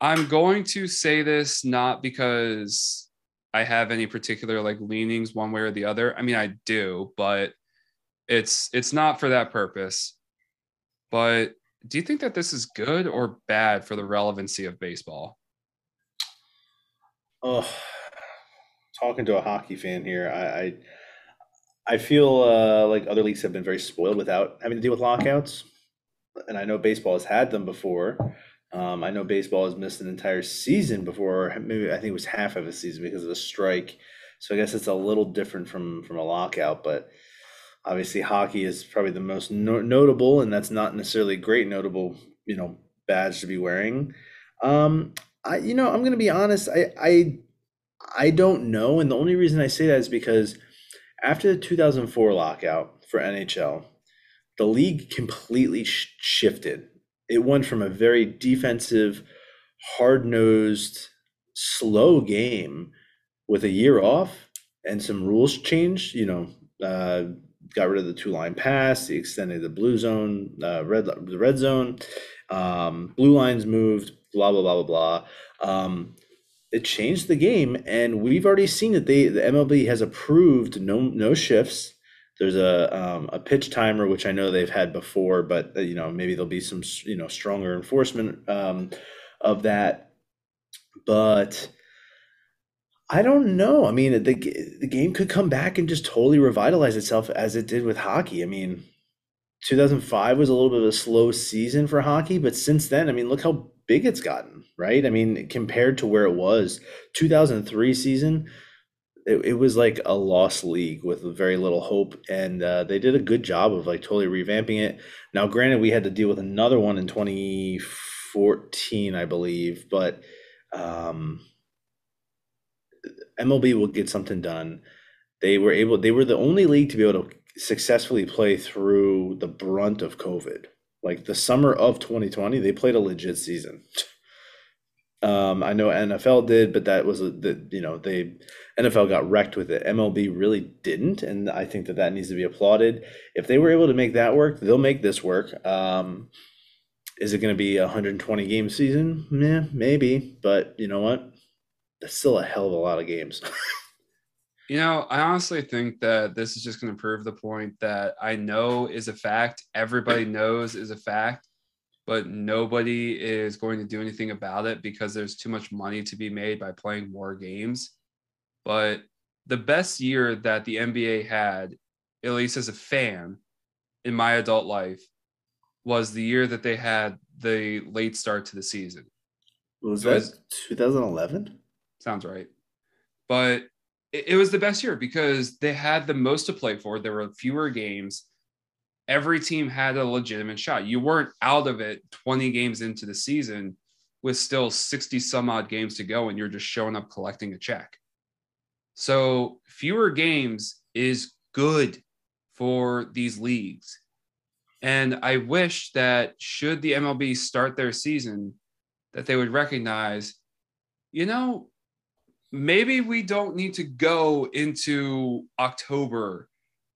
I'm going to say this not because I have any particular like leanings one way or the other. I mean, I do, but it's it's not for that purpose. But do you think that this is good or bad for the relevancy of baseball? Oh, talking to a hockey fan here, I I, I feel uh, like other leagues have been very spoiled without having to deal with lockouts, and I know baseball has had them before. Um, I know baseball has missed an entire season before, maybe I think it was half of a season because of a strike. So I guess it's a little different from from a lockout, but obviously hockey is probably the most no- notable, and that's not necessarily a great notable, you know, badge to be wearing. Um, I, you know, I'm gonna be honest. I, I, I don't know, and the only reason I say that is because after the 2004 lockout for NHL, the league completely sh- shifted. It went from a very defensive, hard-nosed, slow game with a year off and some rules changed. You know, uh, got rid of the two-line pass, the extended the blue zone, uh, red the red zone, um, blue lines moved, blah blah blah blah blah. Um, it changed the game, and we've already seen that they the MLB has approved no no shifts. There's a um, a pitch timer, which I know they've had before, but uh, you know maybe there'll be some you know stronger enforcement um, of that. But I don't know. I mean, the the game could come back and just totally revitalize itself as it did with hockey. I mean, 2005 was a little bit of a slow season for hockey, but since then, I mean, look how big it's gotten, right? I mean, compared to where it was 2003 season, it, it was like a lost league with very little hope, and uh, they did a good job of like totally revamping it. Now, granted, we had to deal with another one in 2014, I believe, but um, MLB will get something done. They were able. They were the only league to be able to successfully play through the brunt of COVID. Like the summer of 2020, they played a legit season. Um, I know NFL did, but that was the you know they NFL got wrecked with it. MLB really didn't, and I think that that needs to be applauded. If they were able to make that work, they'll make this work. Um, is it going to be a 120 game season? Yeah, maybe, but you know what? That's still a hell of a lot of games. you know, I honestly think that this is just going to prove the point that I know is a fact. Everybody knows is a fact but nobody is going to do anything about it because there's too much money to be made by playing more games. But the best year that the NBA had, at least as a fan in my adult life, was the year that they had the late start to the season. Was that 2011? Sounds right. But it, it was the best year because they had the most to play for. There were fewer games every team had a legitimate shot. You weren't out of it 20 games into the season with still 60 some odd games to go and you're just showing up collecting a check. So fewer games is good for these leagues. And I wish that should the MLB start their season, that they would recognize, you know, maybe we don't need to go into October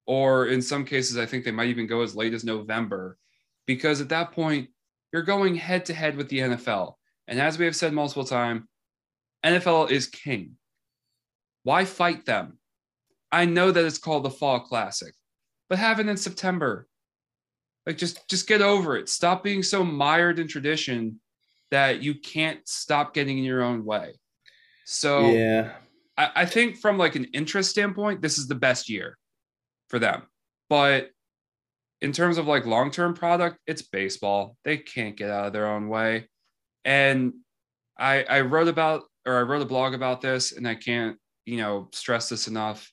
or in some cases, I think they might even go as late as November, because at that point, you're going head to head with the NFL. And as we have said multiple times, NFL is king. Why fight them? I know that it's called the Fall Classic, but have it in September. Like just just get over it. Stop being so mired in tradition that you can't stop getting in your own way. So yeah, I, I think from like an interest standpoint, this is the best year for them. But in terms of like long term product, it's baseball. They can't get out of their own way. And I I wrote about or I wrote a blog about this, and I can't you know stress this enough.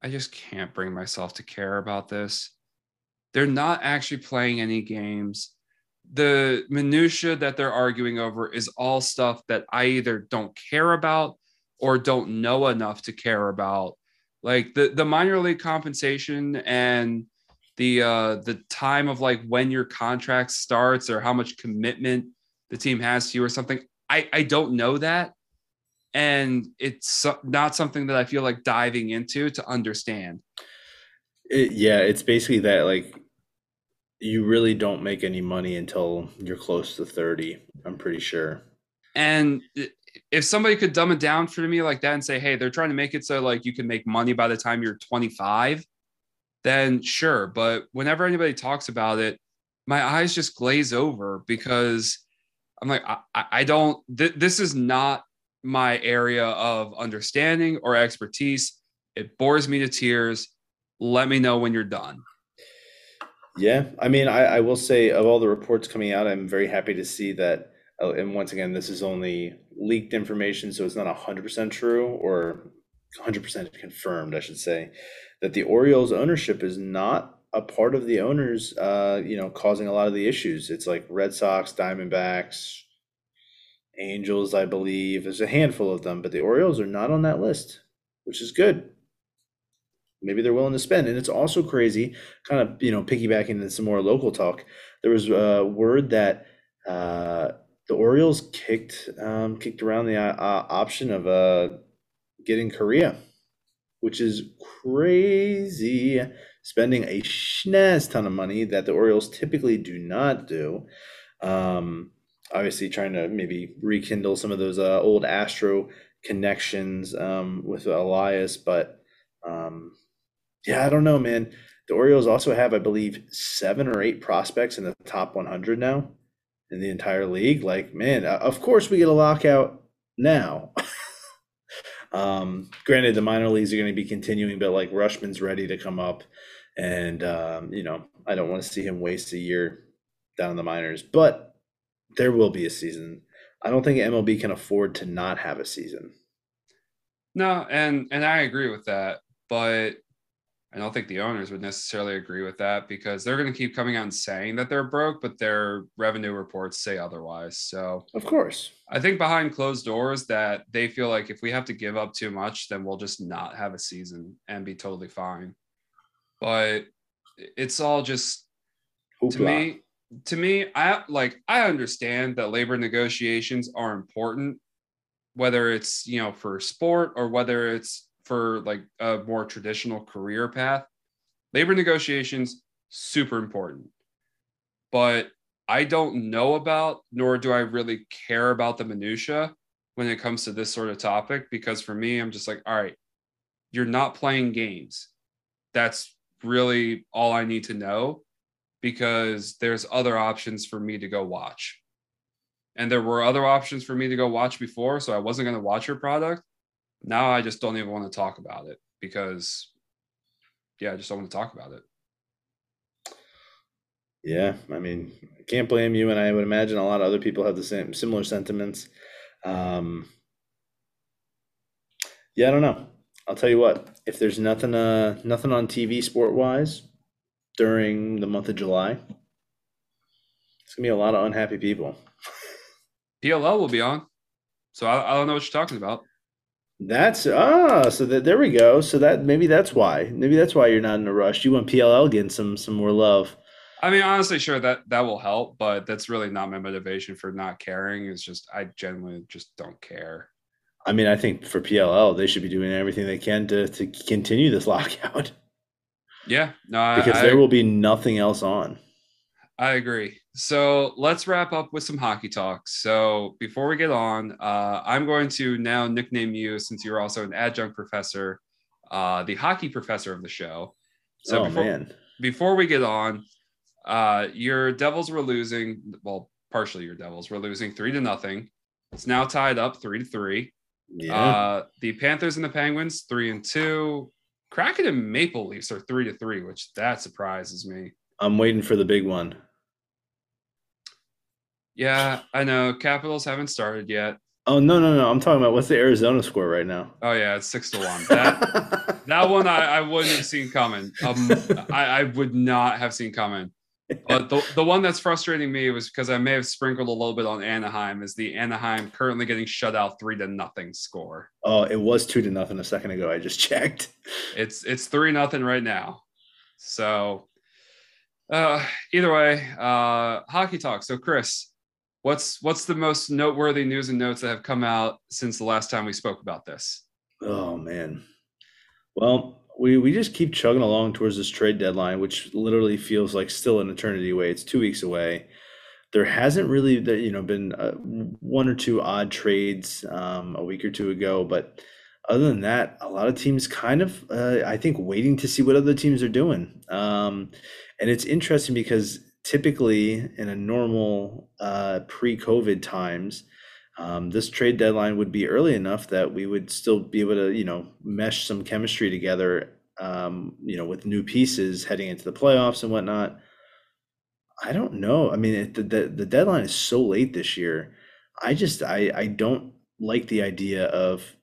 I just can't bring myself to care about this. They're not actually playing any games. The minutia that they're arguing over is all stuff that I either don't care about or don't know enough to care about. Like the the minor league compensation and the uh the time of like when your contract starts or how much commitment the team has to you or something i i don't know that. And it's not something that i feel like diving into to understand. It, yeah it's basically that like you really don't make any money until you're close to 30 i'm pretty sure and if somebody could dumb it down for me like that and say, hey, they're trying to make it so like you can make money by the time you're 25, then sure. But whenever anybody talks about it, my eyes just glaze over because I'm like, I, I don't, th- this is not my area of understanding or expertise. It bores me to tears. Let me know when you're done. Yeah. I mean, I, I will say, of all the reports coming out, I'm very happy to see that uh, and once again, this is only leaked information, so it's not 100% true or 100% confirmed, I should say, that the Orioles ownership is not a part of the owners, uh, you know, causing a lot of the issues. It's like Red Sox, Diamondbacks, Angels, I believe. There's a handful of them, but the Orioles are not on that list, which is good. Maybe they're willing to spend. And it's also crazy, kind of, you know, piggybacking into some more local talk. There was a word that uh, the Orioles kicked um, kicked around the uh, option of uh, getting Correa, which is crazy. Spending a schnaz ton of money that the Orioles typically do not do. Um, obviously, trying to maybe rekindle some of those uh, old Astro connections um, with Elias, but um, yeah, I don't know, man. The Orioles also have, I believe, seven or eight prospects in the top 100 now in the entire league. Like, man, of course we get a lockout now. um, granted, the minor leagues are going to be continuing, but like Rutschman's ready to come up, and um, you know, I don't want to see him waste a year down in the minors. But there will be a season. I don't think MLB can afford to not have a season. No, and and I agree with that, but I don't think the owners would necessarily agree with that because they're going to keep coming out and saying that they're broke, but their revenue reports say otherwise. So, of course, I think behind closed doors that they feel like if we have to give up too much, then we'll just not have a season and be totally fine. But it's all just Hoopla. to me. To me, I like I understand that labor negotiations are important, whether it's you know for sport or whether it's for like a more traditional career path, labor negotiations super important. But I don't know about nor do I really care about the minutia when it comes to this sort of topic because for me I'm just like all right, you're not playing games. That's really all I need to know because there's other options for me to go watch. And there were other options for me to go watch before, so I wasn't going to watch your product. Now I just don't even want to talk about it because, yeah, I just don't want to talk about it. Yeah, I mean, I can't blame you, and I would imagine a lot of other people have the same similar sentiments. Um, yeah, I don't know. I'll tell you what. If there's nothing, uh, nothing on TV sport wise during the month of July, it's gonna be a lot of unhappy people. PLL will be on, so I, I don't know what you're talking about. That's ah, so that there we go. So that maybe that's why. Maybe that's why you're not in a rush. You want PLL getting some some more love. I mean, honestly, sure that that will help, but that's really not my motivation for not caring. It's just I genuinely just don't care. I mean, I think for PLL, they should be doing everything they can to to continue this lockout. Yeah, no, because I, there will be nothing else on. I agree. So let's wrap up with some hockey talk. So before we get on, uh, I'm going to now nickname you, since you're also an adjunct professor, uh, the hockey professor of the show. So oh, before, man. before we get on, uh, your Devils were losing. Well, partially your Devils were losing three to nothing. It's now tied up three to three. Yeah. Uh, the Panthers and the Penguins three and two. Kraken and Maple Leafs are three to three, which that surprises me. I'm waiting for the big one. Yeah, I know. Capitals haven't started yet. Oh no no no! I'm talking about what's the Arizona score right now? Oh yeah, it's six to one. That that one I, I wouldn't have seen coming. Um, I, I would not have seen coming. But the, the one that's frustrating me was because I may have sprinkled a little bit on Anaheim is the Anaheim currently getting shut out three to nothing score. Oh, it was two to nothing a second ago. I just checked. It's it's three nothing right now. So uh either way, uh hockey talk. So Chris, what's what's the most noteworthy news and notes that have come out since the last time we spoke about this? Oh man. Well, we we just keep chugging along towards this trade deadline, which literally feels like still an eternity away. It's two weeks away. There hasn't really, you know, been uh, one or two odd trades um, a week or two ago, but other than that, a lot of teams kind of, uh, I think, waiting to see what other teams are doing. Um, and it's interesting because typically in a normal uh, pre-COVID times, um, this trade deadline would be early enough that we would still be able to, you know, mesh some chemistry together, um, you know, with new pieces heading into the playoffs and whatnot. I don't know. I mean, it, the, the the deadline is so late this year. I just I I don't like the idea of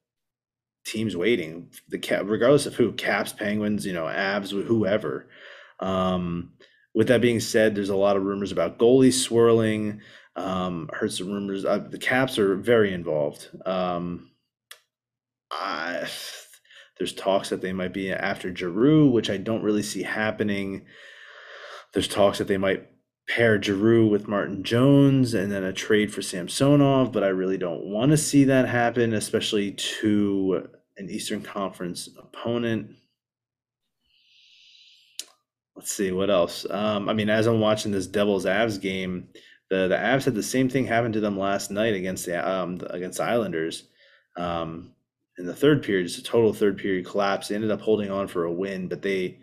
teams waiting. The cap, regardless of who, Caps, Penguins, you know, Abs, whoever. Um, with that being said, there's a lot of rumors about goalies swirling. Um, heard some rumors. Uh, the Caps are very involved. Um, I, there's talks that they might be after Giroux, which I don't really see happening. There's talks that they might pair Giroux with Martin Jones and then a trade for Samsonov, but I really don't want to see that happen, especially to an Eastern Conference opponent let's see what else. Um, I mean, as I'm watching this Devils Avs game, the the Avs had the same thing happen to them last night against the um, against Islanders. Um, in the third period, just a total third period collapse. They ended up holding on for a win, but they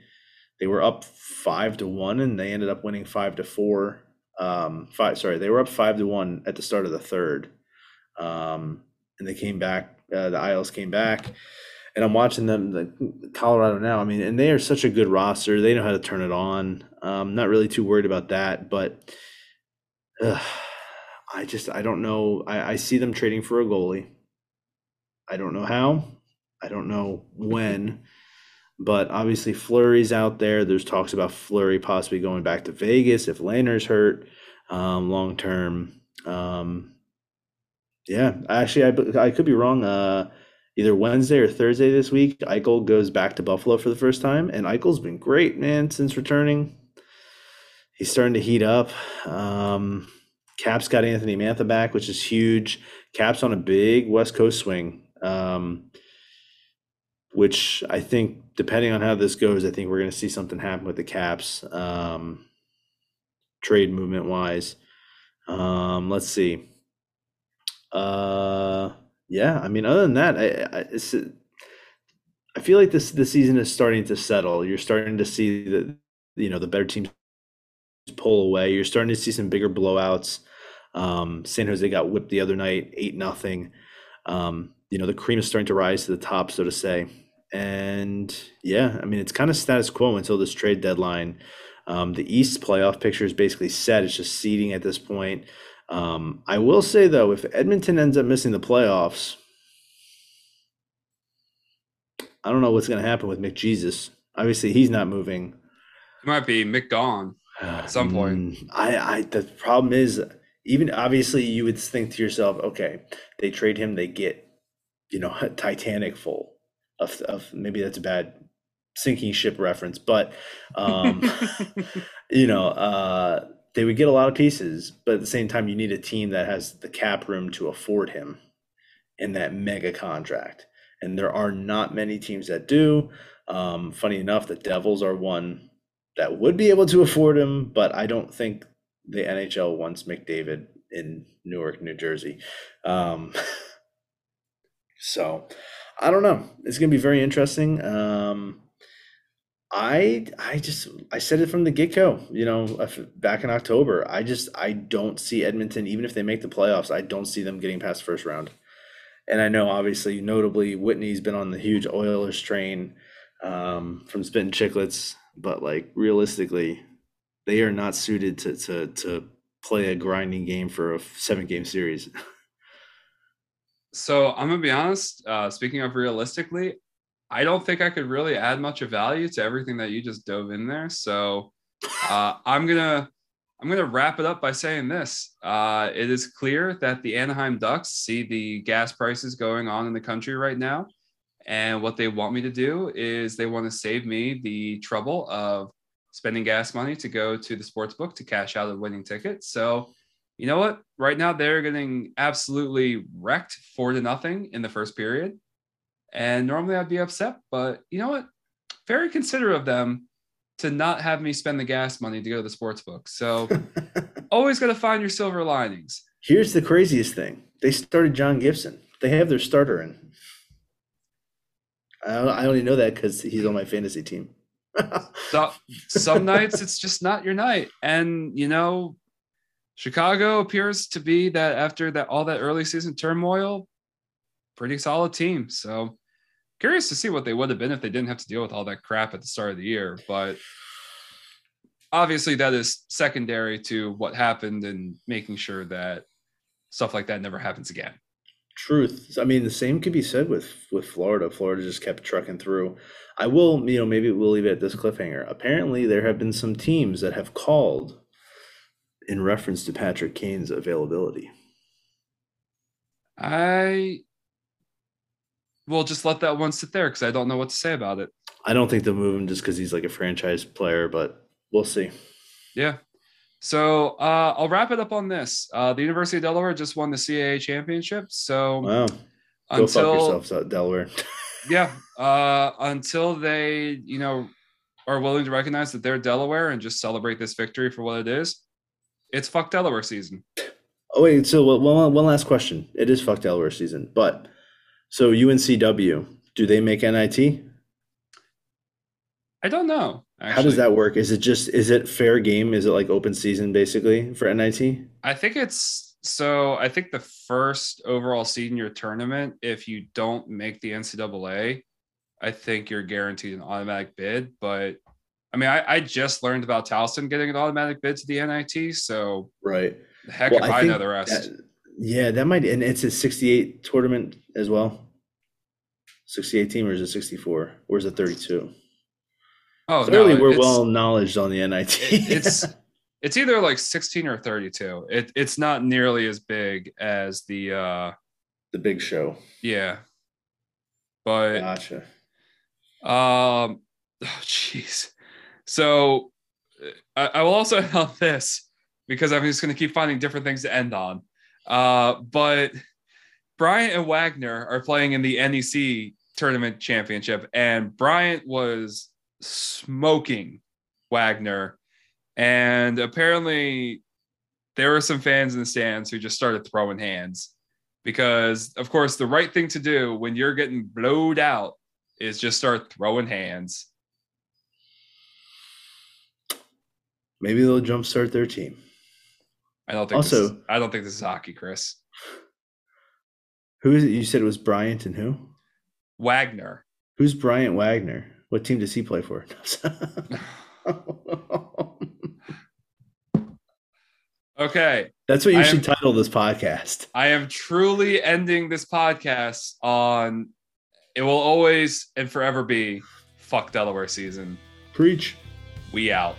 they were up five to one, and they ended up winning five to four. Um, five, sorry, they were up five to one at the start of the third, um, and they came back. Uh, the Isles came back and I'm watching them, the Colorado now. I mean, and they are such a good roster. They know how to turn it on. I'm not really too worried about that, but uh, I just I don't know. I, I see them trading for a goalie. I don't know how. I don't know when. But obviously, Fleury's out there. There's talks about Fleury possibly going back to Vegas if Lehner's hurt um, long term. Um, yeah, actually, I, I could be wrong. Uh, either Wednesday or Thursday this week, Eichel goes back to Buffalo for the first time, and Eichel's been great, man, since returning. He's starting to heat up. Um, Cap's got Anthony Mantha back, which is huge. Cap's on a big West Coast swing. Um, which I think, depending on how this goes, I think we're going to see something happen with the Caps, um, trade movement wise. Um, let's see. Uh, yeah, I mean, other than that, I, I, I feel like this the season is starting to settle. You're starting to see that you know the better teams pull away. You're starting to see some bigger blowouts. Um, San Jose got whipped the other night, eight nothing. Um, you know the cream is starting to rise to the top, so to say. And yeah, I mean it's kind of status quo until this trade deadline. Um, the East playoff picture is basically set. It's just seeding at this point. Um, I will say though, if Edmonton ends up missing the playoffs, I don't know what's going to happen with McJesus. Obviously, he's not moving. It might be McDon at some point. Mm, I, I, the problem is, even obviously, you would think to yourself, okay, they trade him, they get you know a Titanic full of of maybe that's a bad sinking ship reference, but um, you know uh, they would get a lot of pieces, but at the same time, you need a team that has the cap room to afford him in that mega contract, and there are not many teams that do. Um, funny enough, the Devils are one that would be able to afford him, but I don't think the NHL wants McDavid in Newark, New Jersey. Um, So I don't know. It's going to be very interesting. Um, I I just I said it from the get go. You know, back in October, I just I don't see Edmonton even if they make the playoffs. I don't see them getting past first round. And I know, obviously, notably, Whitney's been on the huge Oilers train um, from Spittin' Chicklets, but like realistically, they are not suited to to to play a grinding game for a seven game series. So I'm gonna be honest. Uh, speaking of realistically, I don't think I could really add much of value to everything that you just dove in there. So uh, I'm gonna I'm gonna wrap it up by saying this. Uh, it is clear that the Anaheim Ducks see the gas prices going on in the country right now, and what they want me to do is they want to save me the trouble of spending gas money to go to the sports book to cash out a winning ticket. So you know what? Right now they're getting absolutely wrecked four to nothing in the first period. And normally I'd be upset, but you know what? Very considerate of them to not have me spend the gas money to go to the sports book. So always got to find your silver linings. Here's the craziest thing they started John Gibson, they have their starter in. I only know that because he's on my fantasy team. so, some nights it's just not your night. And, you know, Chicago appears to be that after that all that early season turmoil, pretty solid team. So curious to see what they would have been if they didn't have to deal with all that crap at the start of the year. But obviously that is secondary to what happened and making sure that stuff like that never happens again. Truth. I mean, the same could be said with with Florida. Florida just kept trucking through. I will, you know, maybe we'll leave it at this cliffhanger. Apparently, there have been some teams that have called in reference to Patrick Kane's availability? I will just let that one sit there because I don't know what to say about it. I don't think they'll move him just because he's like a franchise player, but we'll see. Yeah. So uh, I'll wrap it up on this. Uh, the University of Delaware just won the CAA championship. So wow. Go fuck yourselves, Delaware. yeah. Uh, until they, you know, are willing to recognize that they're Delaware and just celebrate this victory for what it is, it's fuck Delaware season. Oh wait, so one one last question. It is fuck Delaware season, but so UNCW, do they make NIT? I don't know. Actually. How does that work? Is it just is it fair game? Is it like open season basically for NIT? I think it's so. I think the first overall seed in your tournament, if you don't make the NCAA, I think you're guaranteed an automatic bid. But I mean, I, I just learned about Towson getting an automatic bid to the NIT, so right. Heck well, if I, I know the rest. That, yeah, that might, and it's a 68 tournament as well. 68 team, or is it 64, or is it 32? Oh, Clearly, no, we're well knowledged on the NIT. it- it's it's either like 16 or 32. It it's not nearly as big as the uh the big show. yeah. But Gotcha. um oh, jeez. So uh, I, I will also help this because I'm just gonna keep finding different things to end on. Uh but Bryant and Wagner are playing in the NEC tournament championship, and Bryant was smoking Wagner. And apparently, there were some fans in the stands who just started throwing hands because, of course, the right thing to do when you're getting blowed out is just start throwing hands. Maybe they'll jumpstart their team. I don't think. this is, Also- I don't think this is hockey, Chris Who is it? You said it was Bryant and who? Wagner. Who's Bryant Wagner? What team does he play for? Okay, That's what you I should am- title this podcast. I am truly ending this podcast on. It will always and forever be fuck Delaware season. Preach. We out.